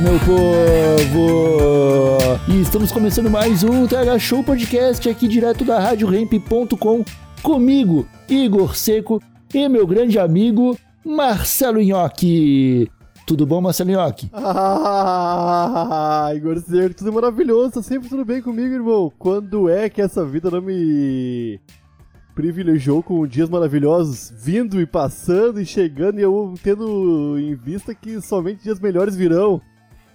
Meu povo! E estamos começando mais um TH Show Podcast aqui direto da RadioRamp.com comigo, Igor Seco, e meu grande amigo Marcelo Nhoque. Tudo bom, Marcelo Nhoque? Ah, Igor Seco, tudo maravilhoso, tá sempre tudo bem comigo, irmão. Quando é que essa vida não me privilegiou com dias maravilhosos, vindo e passando e chegando e eu tendo em vista que somente dias melhores virão?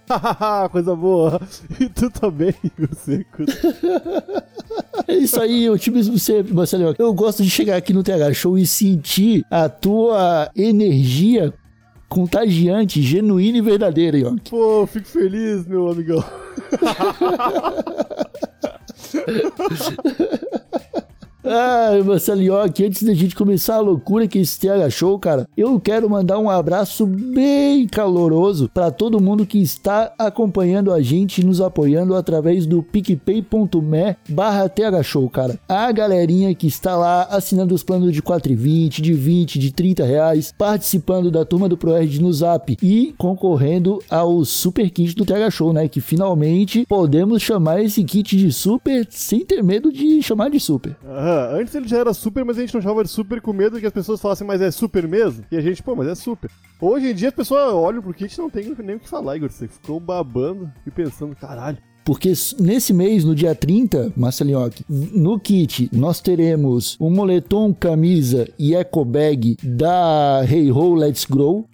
Coisa boa. E tu também, Seco. É isso aí, otimismo sempre, Marcelo. Eu gosto de chegar aqui no TH Show e sentir a tua energia contagiante, genuína e verdadeira, Nhoque. Pô, fico feliz, meu amigão. Ai, Marcelo aqui antes da gente começar a loucura que esse TH Show, cara, eu quero mandar um abraço bem caloroso para todo mundo que está acompanhando a gente nos apoiando através do picpay.me barra TH Show, cara. A galerinha que está lá assinando os planos de 4,20, de 20, de 30 reais, participando da turma do ProErd no Zap e concorrendo ao super kit do TH Show, né? Que finalmente podemos chamar esse kit de super sem ter medo de chamar de super. Antes ele já era super, mas a gente não chamava de super com medo que as pessoas falassem, mas é super mesmo? E a gente, pô, mas é super. Hoje em dia as pessoas olham pro kit e não tem nem o que falar, Igor. Você ficou babando e pensando, caralho. Porque nesse mês, no dia 30, Marcelinhoque, no kit nós teremos um moletom, camisa e eco bag da Hey Ho Let's Grow,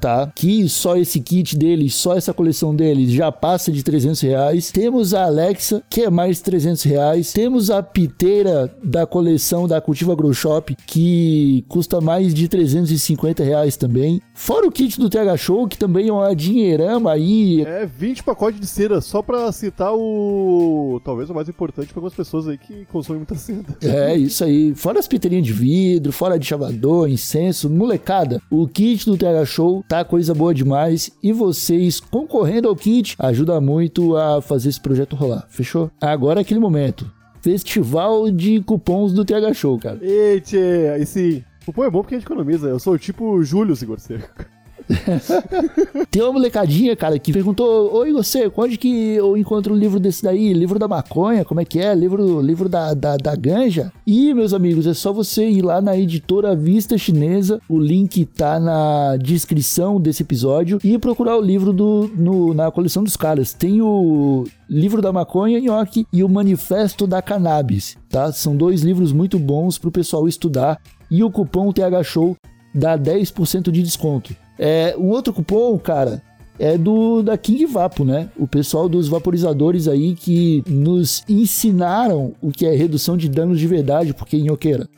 tá? Que só esse kit deles, só essa coleção deles já passa de 300 reais. Temos a Alexa, que é mais 300 reais. Temos a piteira da coleção da Cultiva Grow Shop, que custa mais de 350 reais também. Fora o kit do TH Show, que também é uma dinheirama aí. É 20 pacotes de cera, só pra citar o. talvez o mais importante pra algumas pessoas aí que consomem muita cera. É, isso aí. Fora as piteirinhas de vidro, fora de chavador, incenso, molecada. O kit do TH Show tá coisa boa demais. E vocês concorrendo ao kit ajuda muito a fazer esse projeto rolar. Fechou? Agora é aquele momento. Festival de cupons do TH Show, cara. Eite, aí sim. Pão é bom porque a gente economiza. Eu sou o tipo Júlio Igor Seco. Tem uma molecadinha, cara, que perguntou: Oi, você, onde que eu encontro um livro desse daí? Livro da maconha? Como é que é? Livro, livro da, da, da ganja? E, meus amigos, é só você ir lá na editora Vista Chinesa. O link tá na descrição desse episódio. E procurar o livro do, no, na coleção dos caras. Tem o livro da maconha, nhoque, e o manifesto da cannabis, tá? São dois livros muito bons pro pessoal estudar. E o cupom TH Show dá 10% de desconto. É, um outro cupom, cara, é do da King Vapo, né? O pessoal dos vaporizadores aí que nos ensinaram o que é redução de danos de verdade, porque nhoqueira,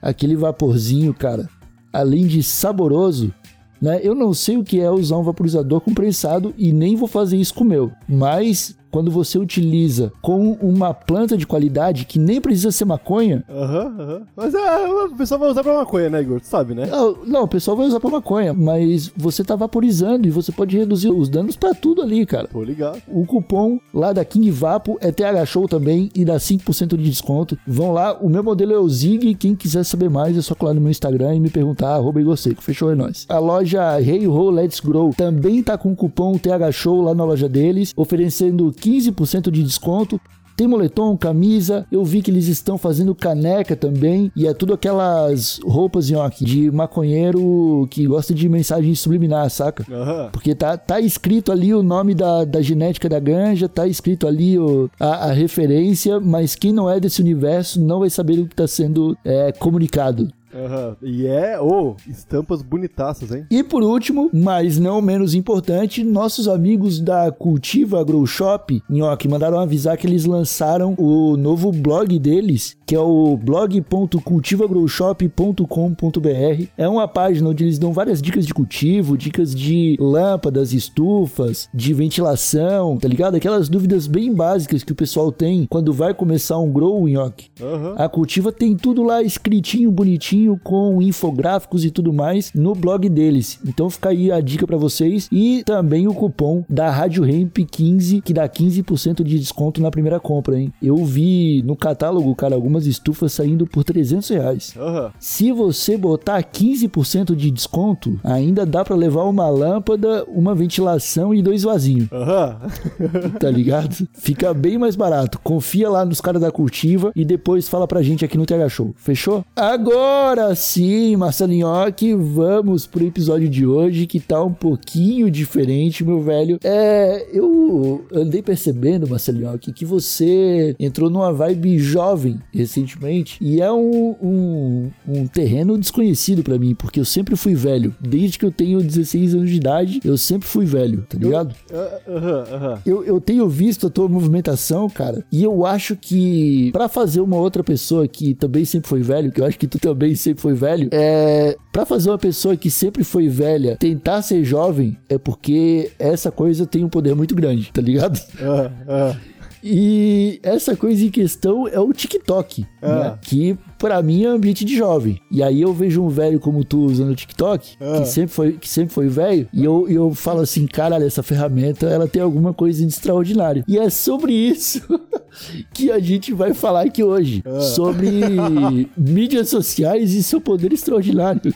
aquele vaporzinho, cara, além de saboroso, né? Eu não sei o que é usar um vaporizador compressado e nem vou fazer isso com o meu, mas quando você utiliza com uma planta de qualidade que nem precisa ser maconha, Aham, aham. Mas é, o pessoal vai usar pra maconha, né, Igor? Tu sabe, né? Não, não, o pessoal vai usar pra maconha, mas você tá vaporizando e você pode reduzir os danos pra tudo ali, cara. Tô ligado. O cupom lá da King Vapo é TH Show também e dá 5% de desconto. Vão lá, o meu modelo é o Zig. Quem quiser saber mais é só colar no meu Instagram e me perguntar, arroba Igor Seco. Fechou, é nóis. A loja Hey Ho Let's Grow também tá com o cupom TH Show lá na loja deles, oferecendo 15% de desconto. Tem moletom, camisa, eu vi que eles estão fazendo caneca também, e é tudo aquelas roupas, nhoque, de maconheiro que gosta de mensagem subliminar, saca? Aham. Porque tá, tá escrito ali o nome da, da genética da ganja, tá escrito ali o, a, a referência, mas quem não é desse universo não vai saber o que tá sendo é, comunicado. Aham. E é, ô, estampas bonitaças, hein? E por último, mas não menos importante, nossos amigos da Cultiva Grow Shop, Nhoque, mandaram avisar que eles lançaram o novo blog deles, que é o blog.cultivagrowshop.com.br. É uma página onde eles dão várias dicas de cultivo, dicas de lâmpadas, estufas, de ventilação, tá ligado? Aquelas dúvidas bem básicas que o pessoal tem quando vai começar um grow, nhoque. Aham. A Cultiva tem tudo lá escritinho, bonitinho, com infográficos e tudo mais no blog deles. Então fica aí a dica pra vocês e também o cupom da Rádio Hemp 15 que dá 15% de desconto na primeira compra, hein? Eu vi no catálogo, cara, algumas estufas saindo por 300 reais. Aham. Se você botar 15% de desconto, ainda dá pra levar uma lâmpada, uma ventilação e dois vasinhos Aham. tá ligado? Fica bem mais barato. Confia lá nos caras da Cultiva e depois fala pra gente aqui no TH Show. Fechou? Agora sim, Marcelinhoque, vamos pro episódio de hoje que tá um pouquinho diferente, meu velho. É, eu andei percebendo, Marcelinhoque, que você entrou numa vibe jovem recentemente e é um, um, um terreno desconhecido pra mim, porque eu sempre fui velho. Desde que eu tenho 16 anos de idade, eu sempre fui velho, tá ligado? Ah, Aham, aham. Eu, eu tenho visto a tua movimentação, cara, e eu acho que pra fazer uma outra pessoa que também sempre foi velho, que eu acho que tu também sempre foi velho, é. Pra fazer uma pessoa que sempre foi velha tentar ser jovem, é porque essa coisa tem um poder muito grande, tá ligado? Aham, aham. E essa coisa em questão é o TikTok, Ah. né? que pra mim é ambiente de jovem. E aí eu vejo um velho como tu usando o TikTok, Ah. que sempre foi que sempre foi velho, e eu, eu falo assim, caralho, essa ferramenta ela tem alguma coisa de extraordinário. E é sobre isso que a gente vai falar aqui hoje, Ah. sobre mídias sociais e seu poder extraordinário.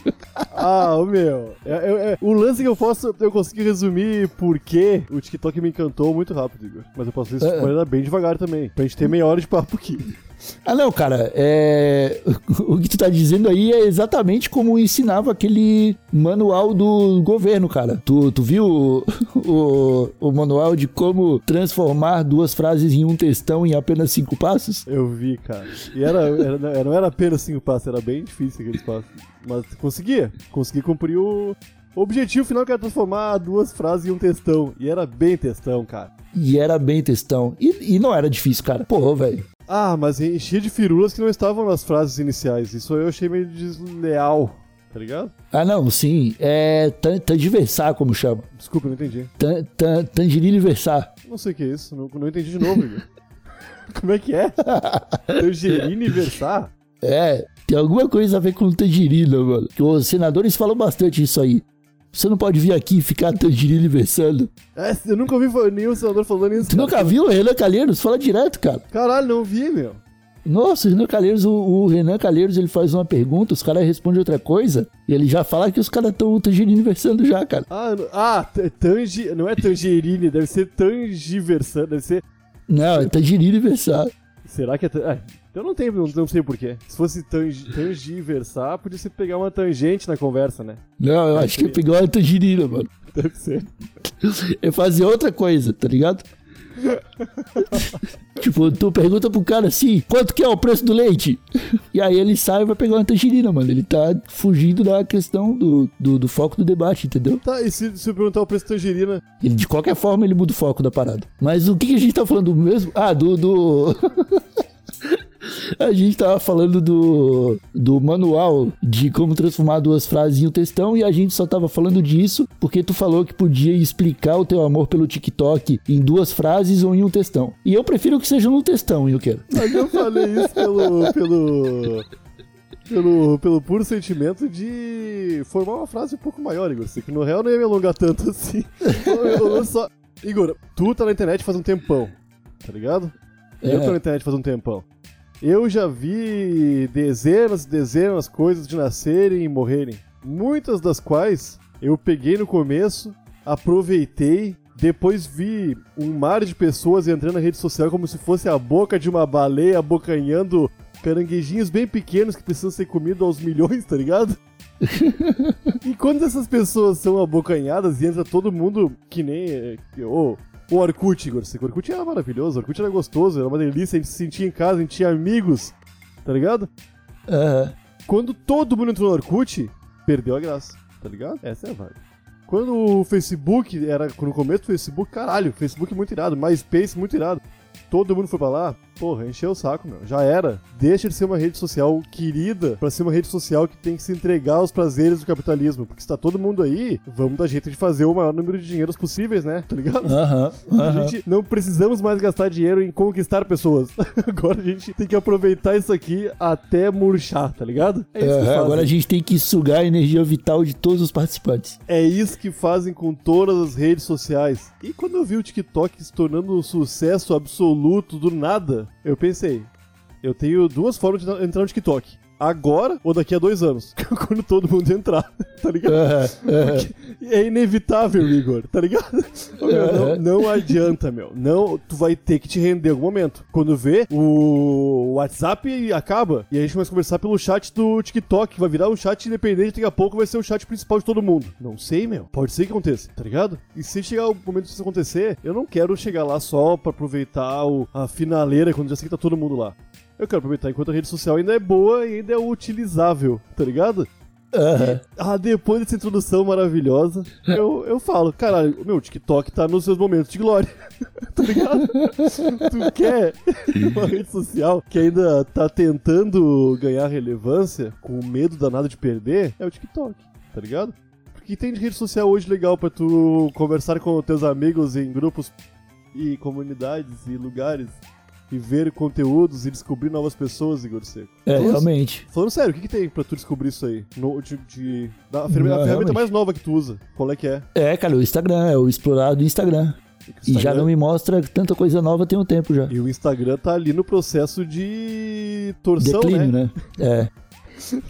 Ah, o meu. É- é- é- o lance que eu posso, eu consegui resumir por que o TikTok me encantou muito rápido, Igor. Mas eu posso isso É. bem devagar também. Pra gente ter meia hora de papo aqui. Ah, não, cara, é... o que tu tá dizendo aí é exatamente como ensinava aquele manual do governo, cara. Tu, tu viu o, o, o manual de como transformar duas frases em um textão em apenas cinco passos? Eu vi, cara. E era, era- não era apenas cinco passos, era bem difícil aqueles passos. Mas conseguia. Consegui cumprir o o objetivo final que era transformar duas frases em um textão. E era bem textão, cara. E era bem textão. E, e não era difícil, cara. Pô, velho. Ah, mas enchia de firulas que não estavam nas frases iniciais. Isso eu achei meio desleal, tá ligado? Ah, não, sim. É tan- tangiversar, como chama. Desculpa, não entendi. Tan, tan, tangerine versar. Não sei o que é isso, não, não entendi de novo. Como é que é? Tangerine versar? É, tem alguma coisa a ver com tangerina, mano. Os senadores falam bastante isso aí. Você não pode vir aqui e ficar tangerina versando. É, eu nunca ouvi nenhum senador falando isso. Tu nunca viu o Renan Calheiros? Fala direto, cara. Caralho, não vi, meu. Nossa, o Renan Calheiros, o, o Renan Calheiros, ele faz uma pergunta, os caras respondem outra coisa, e ele já fala que os caras estão tangerina versando já, cara. Ah, ah tangi, não é tangerine, deve ser tangiversando, deve ser... Não, é tangerina versar. Será que é... Ah, eu não tenho, não, não sei porquê. Se fosse tangi, tangiversar, podia ser pegar uma tangente na conversa, né? Não, eu acho que é pegar uma tangerina, mano. Deve ser. É fazer outra coisa, tá ligado? tipo, tu pergunta pro cara assim, quanto que é o preço do leite? E aí ele sai e vai pegar uma tangerina, mano. Ele tá fugindo da questão do, do, do foco do debate, entendeu? Tá, e se, se eu perguntar o preço da tangerina? Ele, de qualquer forma, ele muda o foco da parada. Mas o que, que a gente tá falando mesmo? Ah, do. do... A gente tava falando do, do manual de como transformar duas frases em um textão e a gente só tava falando disso porque tu falou que podia explicar o teu amor pelo TikTok em duas frases ou em um textão. E eu prefiro que seja num textão, eu quero. Mas eu falei isso pelo... pelo... Pelo, pelo puro sentimento de formar uma frase um pouco maior, Igor. Sei que no real não ia me alongar tanto assim. Eu- eu- eu só... Igor, tu tá na internet faz um tempão, tá ligado? Eu É. tô na internet faz um tempão. Eu já vi dezenas e dezenas de coisas de nascerem e morrerem. Muitas das quais eu peguei no começo, aproveitei, depois vi um mar de pessoas entrando na rede social como se fosse a boca de uma baleia abocanhando caranguejinhos bem pequenos que precisam ser comidos aos milhões, tá ligado? e quando essas pessoas são abocanhadas e entra todo mundo que nem. Ô, o Orkut, Igor. O Orkut era maravilhoso, o Orkut era gostoso, era uma delícia, a gente se sentia em casa, a gente tinha amigos, tá ligado? Aham. Quando todo mundo entrou no Orkut, perdeu a graça, tá ligado? Essa é a vibe. Quando o Facebook era no começo do Facebook, caralho, Facebook muito irado, MySpace muito irado. Todo mundo foi pra lá, Porra, encheu o saco, meu. Já era. Deixa de ser uma rede social querida pra ser uma rede social que tem que se entregar aos prazeres do capitalismo. Porque se tá todo mundo aí, vamos dar jeito de fazer o maior número de dinheiros possíveis, né? Tá ligado? Aham, A aham. gente não precisamos mais gastar dinheiro em conquistar pessoas. Agora a gente tem que aproveitar isso aqui até murchar, tá ligado? É isso, Aham, fazem. agora a gente tem que sugar a energia vital de todos os participantes. é isso que fazem com todas as redes sociais. E quando eu vi o TikTok se tornando um sucesso absoluto do nada, eu pensei, eu tenho duas formas de entrar no TikTok. Agora ou daqui a dois anos. Quando todo mundo entrar, tá ligado? Aham. É inevitável, Igor, tá ligado? Meu, não, não adianta, meu. Não, tu vai ter que te render em algum momento. Quando vê, o WhatsApp acaba e a gente a conversar pelo chat do TikTok, vai virar um chat independente, daqui a pouco vai ser o chat principal de todo mundo. Não sei, meu. Pode ser que aconteça, tá ligado? E se chegar o momento disso acontecer, eu não quero chegar lá só pra aproveitar o- a finaleira quando já sei que tá todo mundo lá. Eu quero aproveitar enquanto a rede social ainda é boa e ainda é utilizável, tá ligado? Aham. Ah, depois dessa introdução maravilhosa, eu, eu falo, caralho, meu, TikTok tá nos seus momentos de glória. tá ligado? tu quer uma rede social que ainda tá tentando ganhar relevância, com medo danado de perder, é o TikTok, tá ligado? Porque tem de rede social hoje legal pra tu conversar com teus amigos em grupos e comunidades e lugares e ver conteúdos e descobrir novas pessoas, Igor Seco. É, Falando- realmente. Falando sério, o que, que tem pra tu descobrir isso aí? No, de, de- da- a, ferramenta, a ferramenta mais nova que tu usa. Qual é que é? É, cara, o Instagram, é o explorar do Instagram. E já Instagram- não me mostra tanta coisa nova tem um tempo já. E o Instagram tá ali no processo de torção, Declínio, né? né? É.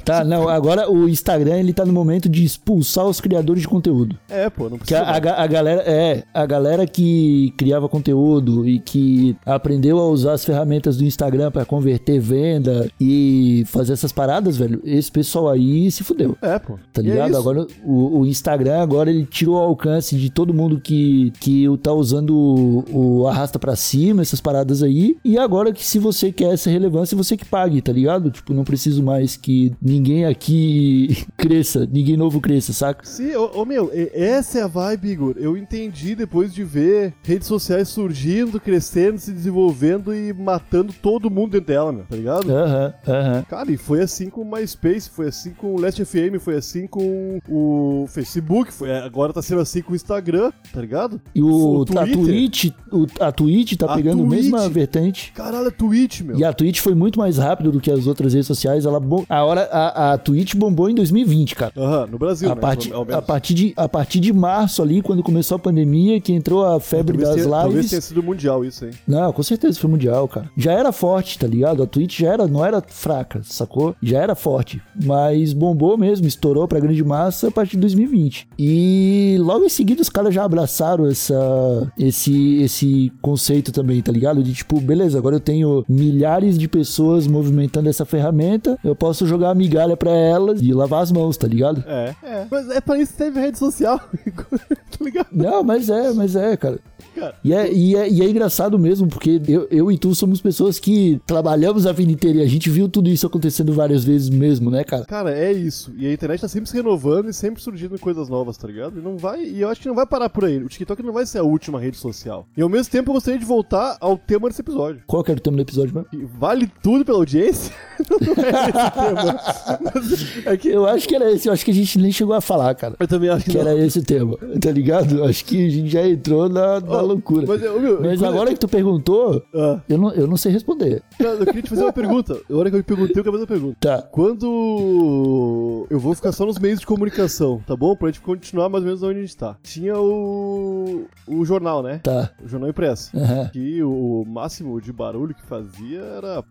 Tá, não, agora o Instagram ele tá no momento de expulsar os criadores de conteúdo. É, pô, não Que precisa. a, a ga- a galera, é, a galera que criava conteúdo e que aprendeu a usar as ferramentas do Instagram pra converter venda e fazer essas paradas, velho, esse pessoal aí se fudeu. É, pô. Tá é ligado? isso. agora o, o Instagram agora ele tirou o alcance de todo mundo que, que tá usando o, o arrasta pra cima, essas paradas aí. E agora que se você quer essa relevância, você que pague, tá ligado? Tipo, não preciso mais que ninguém aqui cresça, ninguém novo cresça, saca? Sim, ô, ô, meu, essa é a vibe, Igor. Eu entendi depois de ver redes sociais surgindo, crescendo, se desenvolvendo e matando todo mundo dentro dela, meu, tá ligado? Aham, aham. Cara, e foi assim com o MySpace, foi assim com o Last FM, foi assim com o Facebook, foi, agora tá sendo assim com o Instagram, tá ligado? E o, O a Twitter. Twitch, o- a Twitch tá A pegando a mesma vertente. Caralho, é Twitch, meu. E a Twitch foi muito mais rápido do que as outras redes sociais. Ela bom... A hora a, a Twitch bombou em 2020, cara. Aham, no Brasil, A né? partir, a, partir de, a partir de março ali, quando começou a pandemia, que entrou a febre Talvez das tenha, talvez lives. tenha sido mundial isso, hein? Não, com certeza foi mundial, cara. Já era forte, tá ligado? A Twitch já era, não era fraca, sacou? Já era forte. Mas bombou mesmo, estourou pra grande massa a partir de 2020. E logo em seguida os caras já abraçaram essa, esse, esse conceito também, tá ligado? De tipo, beleza, agora eu tenho milhares de pessoas movimentando essa ferramenta, eu posso jogar a migalha pra elas e lavar as mãos, tá ligado? É, é. Mas é pra isso que teve rede social, tá ligado? Não, mas é, mas é, cara. Cara, E é, e, é, e é engraçado mesmo, porque eu, eu e tu somos pessoas que trabalhamos a vida inteira e a gente viu tudo isso acontecendo várias vezes mesmo, né, cara? Cara, é isso. E a internet tá sempre se renovando e sempre surgindo coisas novas, tá ligado? E não vai. E eu acho que não vai parar por aí. O TikTok não vai ser a última rede social. E ao mesmo tempo eu gostaria de voltar ao tema desse episódio. Qual que era o tema do episódio? Que vale tudo pela audiência? não é esse tema. É que Eu acho que era esse, eu acho que a gente nem chegou a falar, cara. eu também acho que, Que era esse o tema, tá ligado? Acho que a gente já entrou na, na loucura. Mas, ô, meu, Mas agora que tu perguntou, Ah, eu não, eu não sei responder. cara, eu queria te fazer uma pergunta. A hora que eu me perguntei, eu quero fazer uma pergunta. Tá. Quando eu vou ficar só nos meios de comunicação, tá bom? Pra gente continuar mais ou menos onde a gente tá. Tinha o. o jornal, né? Tá. O jornal impresso. Aham. Que o máximo de barulho que fazia era.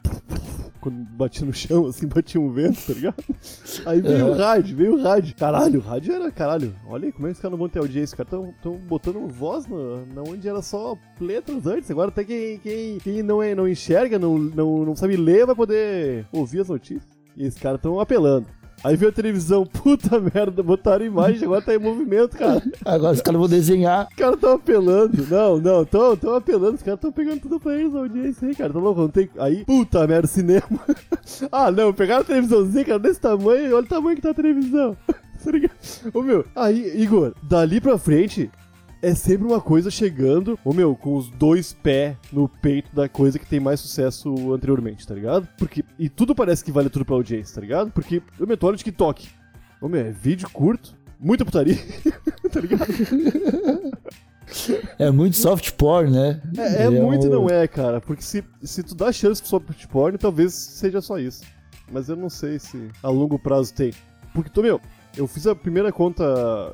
Quando batia no chão, assim, batia um vento, tá ligado? Aí veio o Aham. rádio, veio o rádio. Caralho, o rádio era caralho. Olha aí como é que os caras não vão ter audiência. Os caras tão, tão botando voz na, na onde era só letras antes. Agora até quem, quem, quem não, é, não enxerga, não, não, não sabe ler, vai poder ouvir as notícias. E esses caras tão apelando. Aí veio a televisão, puta merda, botaram imagem, agora tá em movimento, cara. Agora os caras vão desenhar. Os caras tão apelando. Não, não, tão, tão apelando. Os caras tão pegando tudo pra eles, a audiência aí, cara. Tá louco? Não tem... Aí, puta merda, cinema. ah, não, pegaram a televisãozinha, cara, desse tamanho. Olha o tamanho que tá a televisão. Tá? Ô, meu, aí, Igor, dali pra frente, é sempre uma coisa chegando, ô meu, com os dois pés no peito da coisa que tem mais sucesso anteriormente, tá ligado? Porque, e tudo parece que vale tudo pra audiência, tá ligado? Porque, ô meu, tu olha o TikTok. Ô meu, é vídeo curto, muita putaria, tá ligado? É muito soft porn, né? É, é muito e não é, cara. Porque se, se tu dá chance pro soft porn, talvez seja só isso. Mas eu não sei se a longo prazo tem. Porque, tô, meu, eu fiz a primeira conta.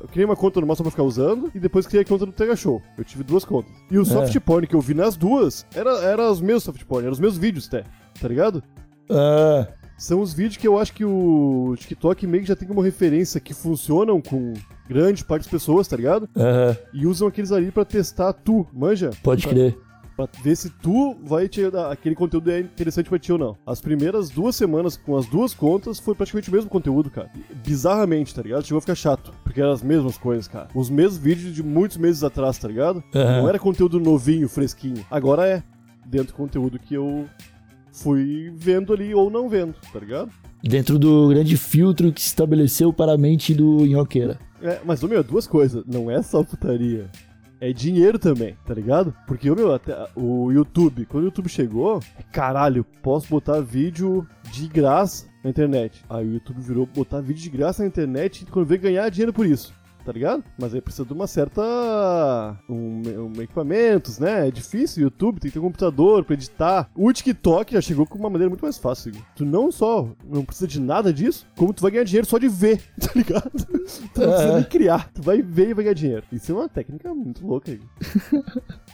Eu criei uma conta normal só pra ficar usando, e depois criei a conta do Tega Show. Eu tive duas contas. E o soft porn que eu vi nas duas era, era os meus soft porn, eram os meus vídeos até. Tá ligado? Ah, São os vídeos que eu acho que o TikTok meio que já tem como referência que funcionam com grande parte das pessoas, tá ligado? aham, E usam aqueles ali pra testar tu, manja? pode crer. Pra ver se tu vai te dar aquele conteúdo é interessante pra ti ou não. As primeiras duas semanas com as duas contas foi praticamente o mesmo conteúdo, cara. Bizarramente, tá ligado? Chegou a ficar chato. Porque eram as mesmas coisas, cara. Os mesmos vídeos de muitos meses atrás, tá ligado? Aham. Não era conteúdo novinho, fresquinho. Agora é. Dentro do conteúdo que eu fui vendo ali ou não vendo, tá ligado? Dentro do grande filtro que se estabeleceu para a mente do Inhoqueira. É, mas, meu, duas coisas. Não é só putaria. É dinheiro também, tá ligado? Porque, ô meu, até o YouTube, quando o YouTube chegou, caralho, posso botar vídeo de graça na internet. Aí o YouTube virou botar vídeo de graça na internet e quando vê ganhar dinheiro por isso. Tá ligado? Mas aí precisa de uma certa. Um, um equipamentos, né? É difícil. YouTube tem que ter um computador pra editar. O TikTok já chegou com uma maneira muito mais fácil. Tu não só não precisa de nada disso, como tu vai ganhar dinheiro só de ver, tá ligado? Tu não precisa É. nem criar. Tu vai ver e vai ganhar dinheiro. Isso é uma técnica muito louca.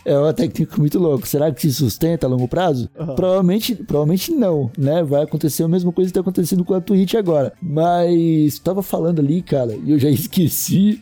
É uma técnica muito louca. Será que se sustenta a longo prazo? Aham. Provavelmente, provavelmente não, né? Vai acontecer a mesma coisa que tá acontecendo com a Twitch agora. Mas tu tava falando ali, cara, e eu já esqueci.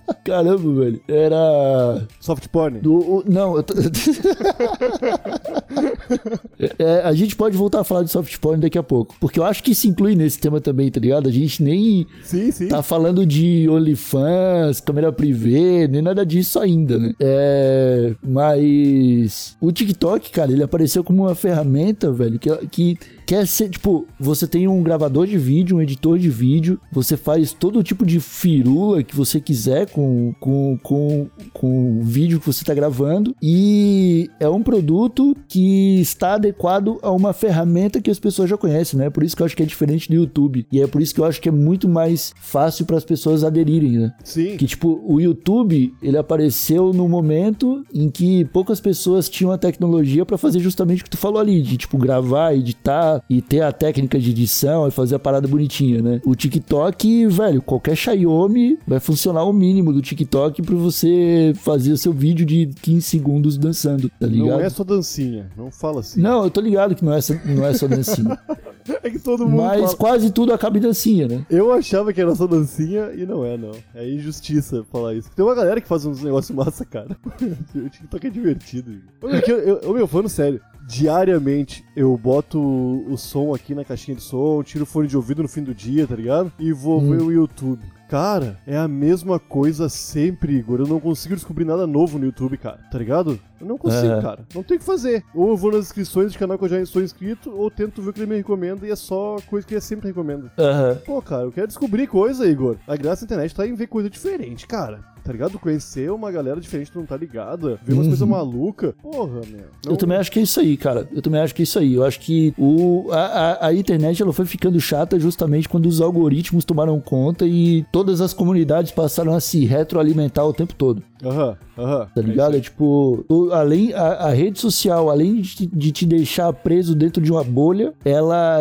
Caramba, velho. Era. Soft porn. Do, o- não, eu tô... É, a gente pode voltar a falar de soft porn daqui a pouco. Porque eu acho que se inclui nesse tema também, tá ligado? A gente nem Sim, sim. tá falando de OnlyFans, câmera privê, nem nada disso ainda, né? É, mas o TikTok, cara, ele apareceu como uma ferramenta, velho, que, que quer ser, tipo, você tem um gravador de vídeo, um editor de vídeo, você faz todo tipo de firula que você quiser com, com, com, com o vídeo que você tá gravando e é um produto que está adequado a uma ferramenta que as pessoas já conhecem, né? Por isso que eu acho que é diferente do YouTube. E é por isso que eu acho que é muito mais fácil para as pessoas aderirem, né? Sim. Que tipo, o YouTube, ele apareceu no momento em que poucas pessoas tinham a tecnologia pra fazer justamente o que tu falou ali, de tipo gravar, editar e ter a técnica de edição e fazer a parada bonitinha, né? O TikTok, velho, qualquer Xiaomi vai funcionar o mínimo do TikTok pra você fazer o seu vídeo de 15 segundos dançando, tá ligado? Não é só dancinha. Não fala assim. Não, eu tô ligado que não é só, não é só dancinha. É que todo mundo mas fala. quase tudo acaba em dancinha, né? Eu achava que era só dancinha e não é, não. É injustiça falar isso. Tem uma galera que faz uns negócios massa, cara. o TikTok é divertido. Que eu, eu, ô, meu, falando sério, diariamente eu boto o, o som aqui na caixinha de som, tiro o fone de ouvido no fim do dia, tá ligado? E vou Hum. ver o YouTube. Cara, é a mesma coisa sempre, Igor. Eu não consigo descobrir nada novo no YouTube, cara. Tá ligado? Eu não consigo, É. cara. Não tem o que fazer. Ou eu vou nas inscrições de canal que eu já estou inscrito, ou tento ver o que ele me recomenda e é só coisa que ele sempre recomenda. Aham. Pô, cara, eu quero descobrir coisa, Igor. A graça da internet tá em ver coisa diferente, cara. Tá ligado? Conhecer uma galera diferente tu não tá ligada. Ver umas Uhum. coisas malucas. Porra, meu. Não- Eu também acho que é isso aí, cara. Eu também acho que é isso aí. Eu acho que o, a, a, a internet ela foi ficando chata justamente quando os algoritmos tomaram conta e todas as comunidades passaram a se retroalimentar o tempo todo. Aham, aham. Tá ligado? É, tipo, o- além a, a rede social, além de, te- de te deixar preso dentro de uma bolha, ela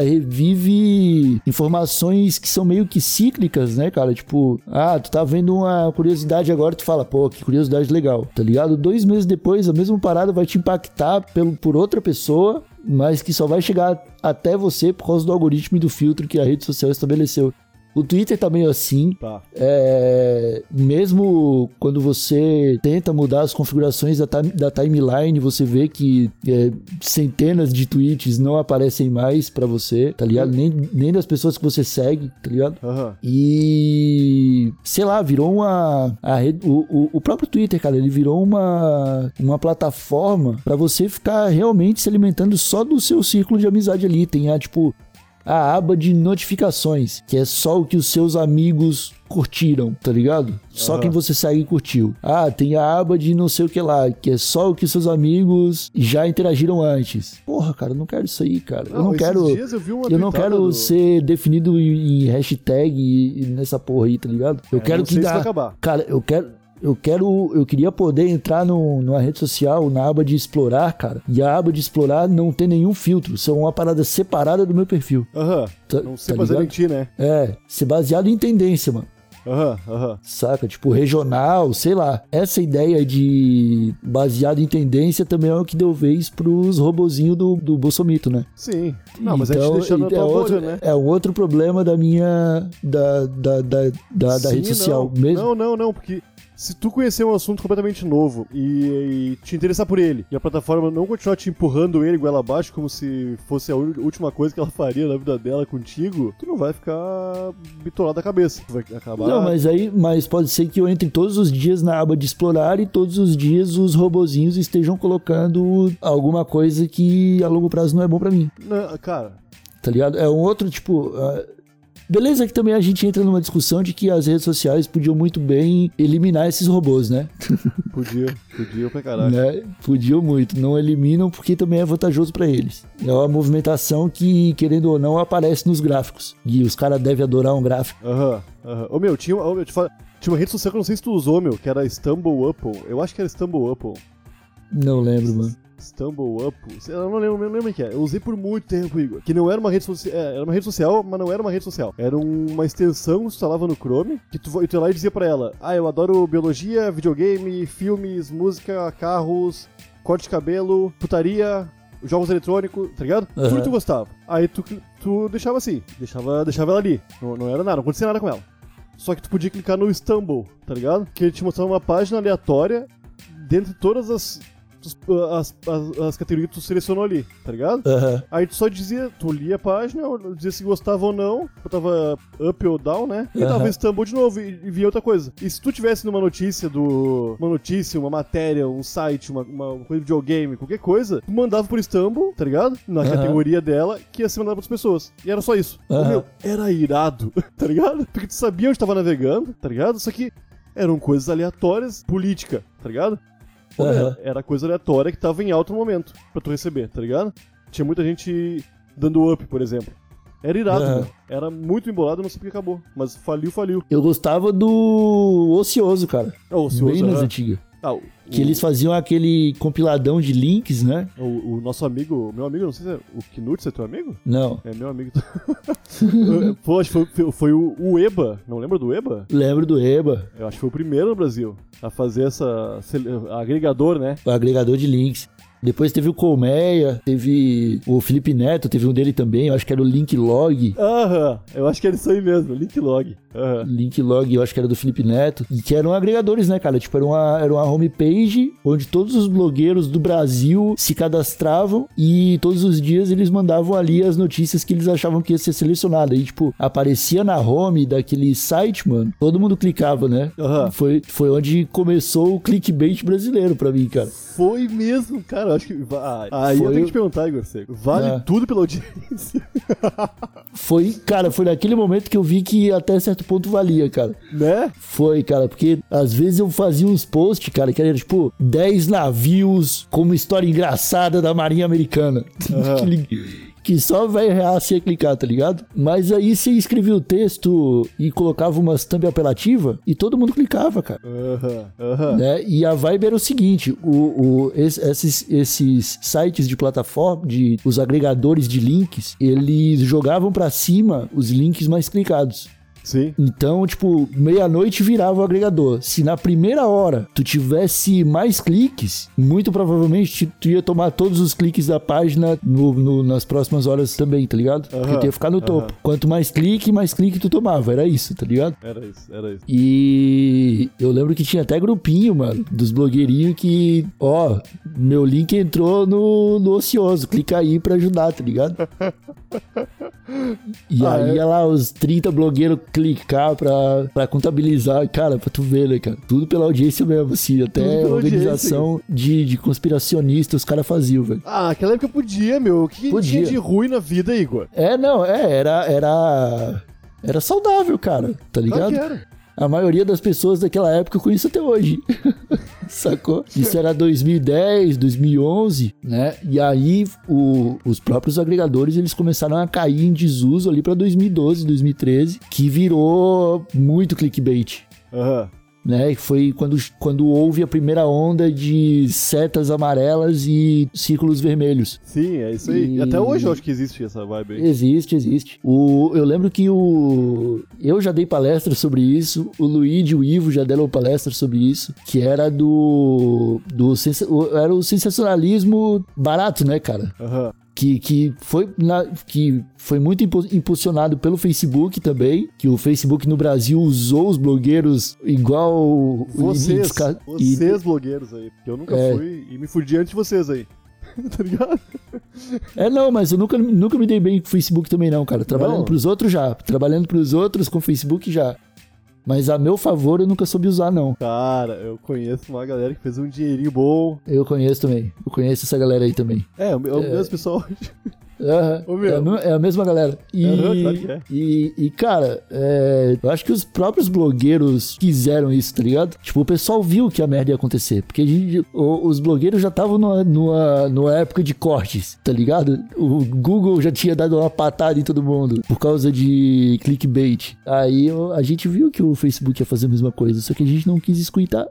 revive informações que são meio que cíclicas, né, cara? Tipo, ah, tu tá vendo uma curiosidade agora, tu fala, pô, que curiosidade legal, tá ligado? Dois meses depois, a mesma parada vai te impactar pelo, por outra pessoa, mas que só vai chegar até você por causa do algoritmo e do filtro que a rede social estabeleceu. O Twitter tá meio assim, Tá. é, mesmo quando você tenta mudar as configurações da, da timeline, você vê que é, centenas de tweets não aparecem mais pra você, tá ligado? Nem, nem das pessoas que você segue, tá ligado? Aham. E sei lá, virou uma. A o, o, o próprio Twitter, cara, ele virou uma, uma plataforma pra você ficar realmente se alimentando só do seu círculo de amizade ali. Tem a, tipo, a aba de notificações, que é só o que os seus amigos curtiram, tá ligado? Só Aham. quem você segue curtiu. Ah, tem a aba de não sei o que lá, que é só o que seus amigos já interagiram antes. Porra, cara, eu não quero isso aí, cara. eu não quero. eu Eu não quero do- ser definido em hashtag nessa porra aí, tá ligado? Eu É, quero não que dá. Cara, eu quero. Eu quero. Eu queria poder entrar no, numa rede social, na aba de explorar, cara. E a aba de explorar não tem nenhum filtro. São uma parada separada do meu perfil. Aham. Tá, Não sei tá baseado em ti, né? É, ser baseado em tendência, mano. Aham, aham. Saca? Tipo, regional, sei lá. Essa ideia de baseado em tendência também é o que deu vez pros robozinhos do, do Bolsomito, né? Sim. Não, mas a gente deixou na é tua outro, bolha, né? É um outro problema da minha. da, da, da, da, da Sim, rede social. não. Mesmo. Não, não, não, porque se tu conhecer um assunto completamente novo e, e te interessar por ele, e a plataforma não continuar te empurrando ele goela abaixo como se fosse a última coisa que ela faria na vida dela contigo, tu não vai ficar bitolado da cabeça. Tu vai acabar. Não, mas aí, mas pode ser que eu entre todos os dias na aba de explorar e todos os dias os robozinhos estejam colocando alguma coisa que a longo prazo não é bom pra mim, Não, cara, tá ligado? É um outro tipo. ah, Beleza que também a gente entra numa discussão de que as redes sociais podiam muito bem eliminar esses robôs, né? podia, podia pra caralho. né? Podiam muito, não eliminam porque também é vantajoso pra eles. É uma movimentação que, querendo ou não, aparece nos gráficos. E os caras devem adorar um gráfico. Aham, aham. Ô meu, tinha, ô, meu, tinha uma rede social que eu não sei se tu usou, meu, que era Stumble Upple. Eu acho que era Stumble Upple. Não lembro, mano. Stumble Up, eu não lembro, não lembro o que é. Eu usei por muito tempo, Igor. Que não era uma rede social. era uma rede social, mas não era uma rede social. Era um- uma extensão que tu instalava no Chrome, que tu, tu ia lá e dizia pra ela: Ah, eu adoro biologia, videogame, filmes, música, carros, corte de cabelo, putaria. Jogos eletrônicos, tá ligado? Tudo Aham. que tu gostava. Aí tu, tu deixava assim, deixava, deixava ela ali. Não, não era nada, não acontecia nada com ela. Só que tu podia clicar no Stumble, tá ligado? Que ele te mostrava uma página aleatória dentre todas as, as, as, as categorias que tu selecionou ali, tá ligado? Aham. Aí tu só dizia, tu lia a página, dizia se gostava ou não, botava up ou down, né? E Aham. Stumble de novo e, e via outra coisa. E se tu tivesse numa notícia do. Uma notícia, uma matéria, um site, uma, uma coisa de videogame, qualquer coisa, tu mandava por Stumble, tá ligado? Na Aham. categoria dela, que ia ser mandado pras pessoas. E era só isso. Aham. Meu, era irado, tá ligado? Porque tu sabia onde tava navegando, tá ligado? Só que eram coisas aleatórias, política, tá ligado? Pô, Aham. era, coisa aleatória que tava em alto momento pra tu receber, tá ligado? Tinha muita gente dando up, por exemplo. Era irado, meu. Era muito embolado, não sei porque acabou. Mas faliu, faliu. Eu gostava do Ocioso, cara. O ocioso, Bem nas antigas. Ah, o, Que eles faziam aquele compiladão de links, né? o, o nosso amigo, meu amigo, não sei se é o Knut, é teu amigo? Não. É meu amigo. Pô, acho que foi, foi, o, o EBA, não lembra do EBA? Lembro do EBA, Eu acho que foi o primeiro no Brasil a fazer essa. agregador, né? o agregador de links. Depois teve o Colmeia, teve o Felipe Neto, teve um dele também, eu acho que era o Linklog. Aham, eu acho que era isso aí mesmo, Linklog. Aham. Linklog, eu acho que era do Felipe Neto, e que eram agregadores, né, cara? Tipo, era uma, era uma homepage onde todos os blogueiros do Brasil se cadastravam e todos os dias eles mandavam ali as notícias que eles achavam que ia ser selecionado. Aí, tipo, aparecia na home daquele site, mano, todo mundo clicava, né? Aham. Foi, foi onde começou o clickbait brasileiro pra mim, cara. Foi mesmo, cara. Eu acho que. va- Aí eu Foi tenho o- que te perguntar, Igor Seco. Vale É. tudo pela audiência, Foi, cara, foi naquele momento que eu vi que até certo ponto valia, cara. né? Foi, cara, porque às vezes eu fazia uns posts, cara, que era tipo 10 navios como história engraçada da Marinha Americana. que, que só vai ia clicar, tá ligado? Mas aí você escrevia o texto e colocava umas thumb apelativa e todo mundo clicava, cara. Aham, aham. Né? E a vibe era o seguinte: o, o- es- esses, esses sites de plataforma, de, os agregadores de links, eles jogavam pra cima os links mais clicados. Sim. Então, tipo, meia-noite virava o agregador. Se na primeira hora tu tivesse mais cliques, muito provavelmente tu ia tomar todos os cliques da página no- no- nas próximas horas também, tá ligado? Porque tu ia ficar no topo. Quanto mais clique, mais clique tu tomava. Era isso, tá ligado? Era isso, era isso. E eu lembro que tinha até grupinho, mano, dos blogueirinhos que, ó, meu link entrou no, no ocioso, clica aí pra ajudar, tá ligado? E Ah, aí é? lá os 30 blogueiros clicar pra, pra contabilizar. Cara, pra tu ver, né, cara? Tudo pela audiência mesmo, assim. Até organização de, de conspiracionista os caras faziam, velho. Ah, naquela época podia, meu. O que Podia. tinha de ruim na vida, Igor? É, não, é, era. Era. Era saudável, cara, tá Claro ligado? que era. A maioria das pessoas daquela época eu conheço até hoje. Sacou? Isso era 2010, 2011, né? E aí o- os próprios agregadores eles começaram a cair em desuso ali pra 2012, 2013, que virou muito clickbait. Aham. Né? Foi quando, quando houve a primeira onda de setas amarelas e círculos vermelhos. Sim, é isso aí. E- Até hoje eu acho que existe essa vibe aí. Existe, existe. O, eu lembro que o. Eu já dei palestra sobre isso, o Luigi e o Ivo já deram palestra sobre isso, que era do. do era o sensacionalismo barato, né, cara? Aham. Que, que, foi na- que foi muito impu- impulsionado pelo Facebook também, que o Facebook no Brasil usou os blogueiros igual. e- e Vocês, e- vocês blogueiros aí. Porque eu nunca É. fui e me fudi antes de vocês aí. tá ligado? É, não, mas eu nunca, nunca me dei bem com o Facebook também, não, cara. Trabalhando Não? pros outros já. Trabalhando pros outros com o Facebook já. Mas a meu favor eu nunca soube usar, não. Cara, eu conheço uma galera que fez um dinheirinho bom. Eu conheço também. Eu conheço essa galera aí também. É, o, o mesmo pessoal. Meu. É, a me- é a mesma galera. E, Aham, claro que é. e, e, cara, é, eu acho que os próprios blogueiros quiseram isso, tá ligado? Tipo, o pessoal viu que a merda ia acontecer. Porque gente- o- os blogueiros já estavam numa, numa, numa época de cortes, tá ligado? O Google já tinha dado uma patada em todo mundo por causa de clickbait. Aí a gente viu que o Facebook ia fazer a mesma coisa, só que a gente não quis escutar.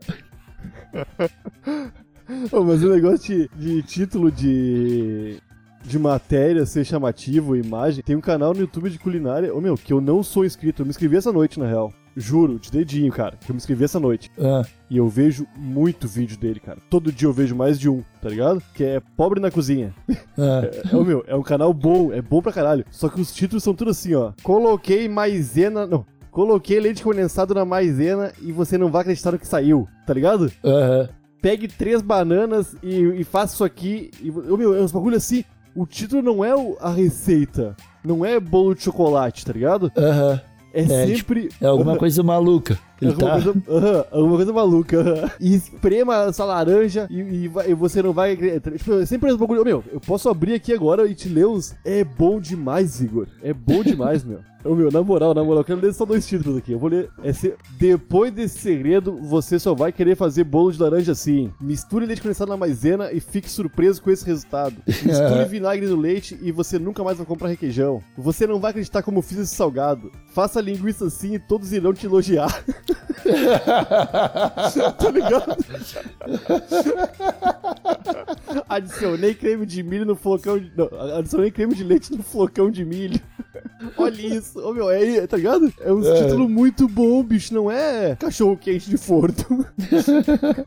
Ô, mas o negócio de, de título de. De matéria ser chamativo, imagem. Tem um canal no YouTube de culinária. Ô meu, que eu não sou inscrito. Eu me inscrevi essa noite, na real. Juro, de dedinho, cara. Que eu me inscrevi essa noite. Ah, E eu vejo muito vídeo dele, cara. Todo dia eu vejo mais de um, tá ligado? Que é Pobre na Cozinha. ah. É, o meu, é um canal bom, é bom pra caralho. Só que os títulos são tudo assim, ó. Coloquei maisena. Não. Coloquei leite condensado na maisena e você não vai acreditar no que saiu, tá ligado? Aham. Pegue três bananas e, e faça isso aqui. E, meu, é uns bagulho assim. O título não é o- a receita. Não é bolo de chocolate, tá ligado? Aham. É, É, sempre. É alguma coisa maluca. Ele Alguma, tá... coisa, aham, alguma coisa maluca. aham. E esprema essa laranja e, e e você não vai. Tipo, sempre esse bagulho. Meu, eu posso abrir aqui agora e te ler os. É bom demais, Igor. É bom demais, meu. Ô, meu, na moral, na moral, eu quero ler só dois títulos aqui. Eu vou ler. É ser- Depois desse segredo, você só vai querer fazer bolo de laranja assim. Misture leite condensado na maisena e fique surpreso com esse resultado. Misture vinagre no leite e você nunca mais vai comprar requeijão. Você não vai acreditar como eu fiz esse salgado. Faça linguiça assim e todos irão te elogiar. tá ligado? Adicionei creme de milho no flocão de... Não, adicionei creme de leite no flocão de milho. Olha isso. Ô, meu, é, tá ligado? É um É. título muito bom, bicho. Não é cachorro quente de forno.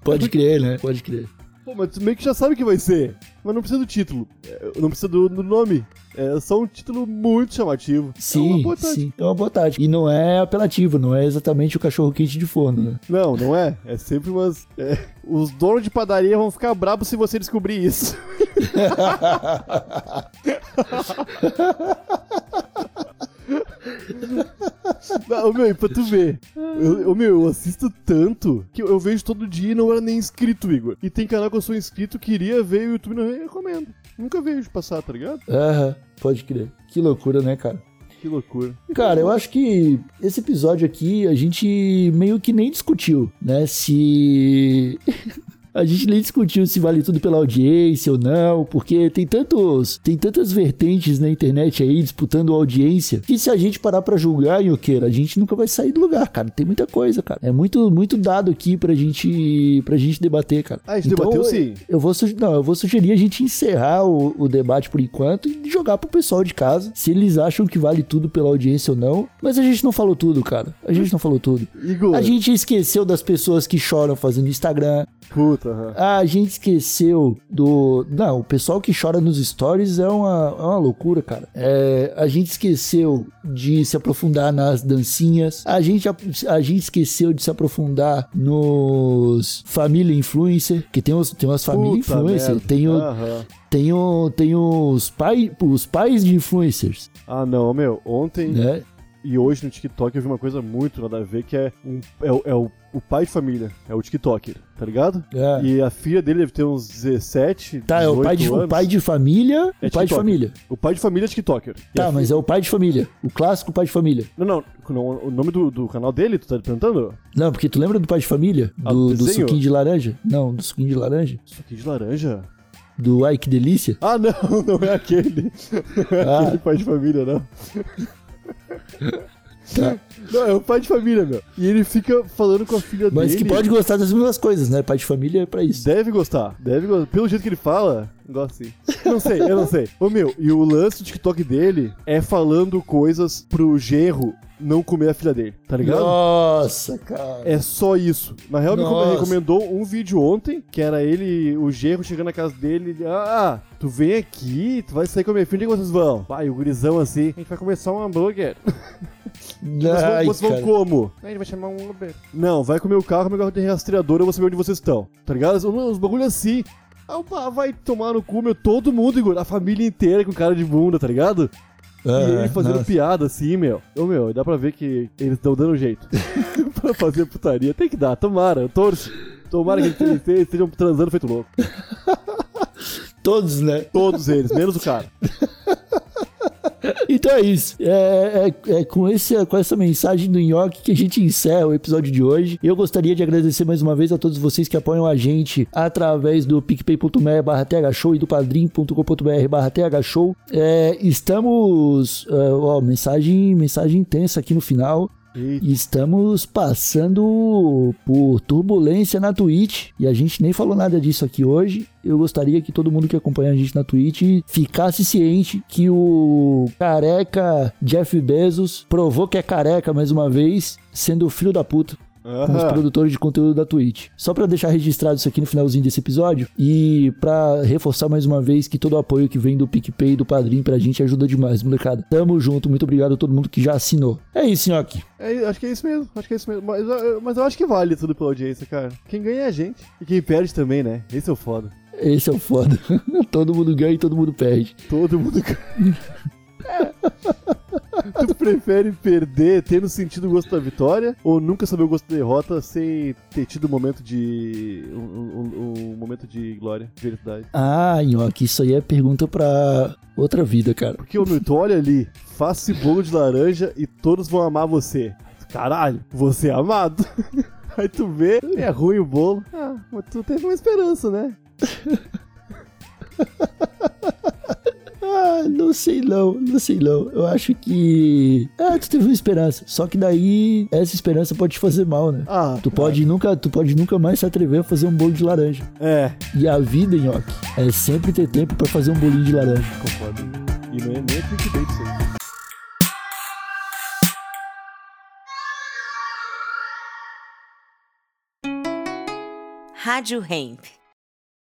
Pode crer, né? Pode crer. Pô, mas tu meio que já sabe o que vai ser. Mas não precisa do título. É, Não precisa do, do nome. É só um título muito chamativo. é uma Sim, boa tarde. sim. É uma boa tarde. E não é apelativo, não é exatamente o cachorro quente de forno, né? Não, não é. É sempre umas. é, Os donos de padaria vão ficar bravos se você descobrir isso. Ô, meu, e pra tu ver. Eu, ô, meu, eu assisto tanto que eu, eu vejo todo dia e não era nem inscrito, Igor. E tem canal que eu sou inscrito, queria ver o YouTube não recomendo. Nunca vejo passar, tá ligado? Aham, pode crer. Que loucura, né, cara? Que loucura. Cara, eu acho que esse episódio aqui a gente meio que nem discutiu, né? Se. A gente nem discutiu se vale tudo pela audiência ou não, porque tem tantos, tem tantas vertentes na internet aí disputando audiência, que se a gente parar pra julgar, Yoqueira, a gente nunca vai sair do lugar, cara. Tem muita coisa, cara. É muito, muito dado aqui pra gente, pra gente debater, cara. Ah, a gente debateu sim. Eu vou, sugerir, não, eu vou sugerir a gente encerrar o, o debate por enquanto e jogar pro pessoal de casa se eles acham que vale tudo pela audiência ou não. Mas a gente não falou tudo, cara. A gente não falou tudo. Igor. A gente esqueceu das pessoas que choram fazendo Instagram. Puta, Aham. A gente esqueceu do. Não, o pessoal que chora nos stories é uma, é uma loucura, cara. É, a gente esqueceu de se aprofundar nas dancinhas. A gente, a, a gente esqueceu de se aprofundar nos família influencer, que tem, os, tem umas famílias influencer. merda. Tem, o, Aham. tem, o, tem os, pai, os pais de influencers, Ah, não, meu. Ontem né? E hoje no TikTok eu vi uma coisa muito nada a ver, que é, um, é, o- é o, o pai de família. É o TikToker, tá ligado? É. E a filha dele deve ter uns 17, Tá, é o pai, de, 18 o anos. pai de família. É o pai de TikToker. família. O pai de família é TikToker. Tá, mas é o pai de família. O clássico pai de família. Não, não, não, o nome do, do canal dele, tu tá perguntando? Não, porque tu lembra do pai de família? Ah, Do, do do suquinho de laranja? Não, do suquinho de laranja? Aqui de laranja? Do ai que delícia? Ah, não, não é aquele. Não é Ah. aquele pai de família, não. Tá. Não, é o pai de família, meu. E ele fica falando com a filha Mas dele. que pode gostar das mesmas coisas, né? Pai de família é pra isso. Deve gostar, deve gostar. Pelo jeito que ele fala, gosta sim. Não sei, eu não sei. Ô meu, e o lance do TikTok dele é falando coisas pro genro não comer a filha dele, tá ligado? Nossa, cara. É só isso. Na real, me Nossa. recomendou um vídeo ontem, que era ele, o genro chegando na casa dele. ele, Ah, tu vem aqui, tu vai sair com a minha filha, onde vocês vão? Pai, o gurizão assim, a gente vai começar um hambúrguer. Vocês vão, Ai, vocês vão cara. como? A gente vai chamar um Uber. Não, vai com o meu carro, meu carro tem rastreador, eu vou saber onde vocês estão. Tá ligado? Os, os bagulho assim. Ah, pá, vai tomar no cu, meu, todo mundo, Igor, a família inteira com cara de bunda, tá ligado? e ele fazendo nossa. piada assim, meu. Ô, meu, dá pra ver que eles estão dando jeito pra fazer putaria. Tem que dar, tomara, eu torço. Tomara que eles eles estejam transando feito louco. Todos, né? Todos eles, menos o cara. Então é isso. É, é- é com, esse, com essa mensagem do Nhoque que a gente encerra o episódio de hoje. Eu gostaria de agradecer mais uma vez a todos vocês que apoiam a gente através do picpay.me barra thshow e do padrim.com.br barra thshow. É, estamos... é, ó, mensagem, mensagem intensa aqui no final. Estamos passando por turbulência na Twitch e a gente nem falou nada disso aqui hoje. Eu gostaria que todo mundo que acompanha a gente na Twitch ficasse ciente que o careca Jeff Bezos provou que é careca mais uma vez, sendo filho da puta com os produtores de conteúdo da Twitch. Só pra deixar registrado isso aqui no finalzinho desse episódio e pra reforçar mais uma vez que todo o apoio que vem do PicPay e do Padrim pra gente ajuda demais, molecada. Tamo junto, muito obrigado a todo mundo que já assinou. É isso, Nhoque. é, acho que é isso mesmo, acho que é isso mesmo. Mas, eu- mas eu acho que vale tudo pela audiência, cara. Quem ganha é a gente. E quem perde também, né? Esse é o foda. Esse é o foda. todo mundo ganha e todo mundo perde. Todo mundo ganha. tu prefere perder tendo sentido o gosto da vitória ou nunca saber o gosto da derrota sem ter tido um momento de. um, um- um momento de glória, de felicidade? Ah, Nhoque, isso aí é pergunta pra outra vida, cara. Porque meu, tu olha ali, faça esse bolo de laranja e todos vão amar você. Caralho, você é amado. Aí tu vê, é ruim o bolo. Ah, mas tu teve uma esperança, né? Ah, não sei não, não sei não. Eu acho que. Ah, tu teve uma esperança. Só que daí essa esperança pode te fazer mal, né? Ah, Tu pode nunca, tu pode nunca mais se atrever a fazer um bolo de laranja. É, E a vida, Nhoque, é sempre ter tempo pra fazer um bolinho de laranja. concordo. E não é nem clickbait isso aí. Rádio Hemp.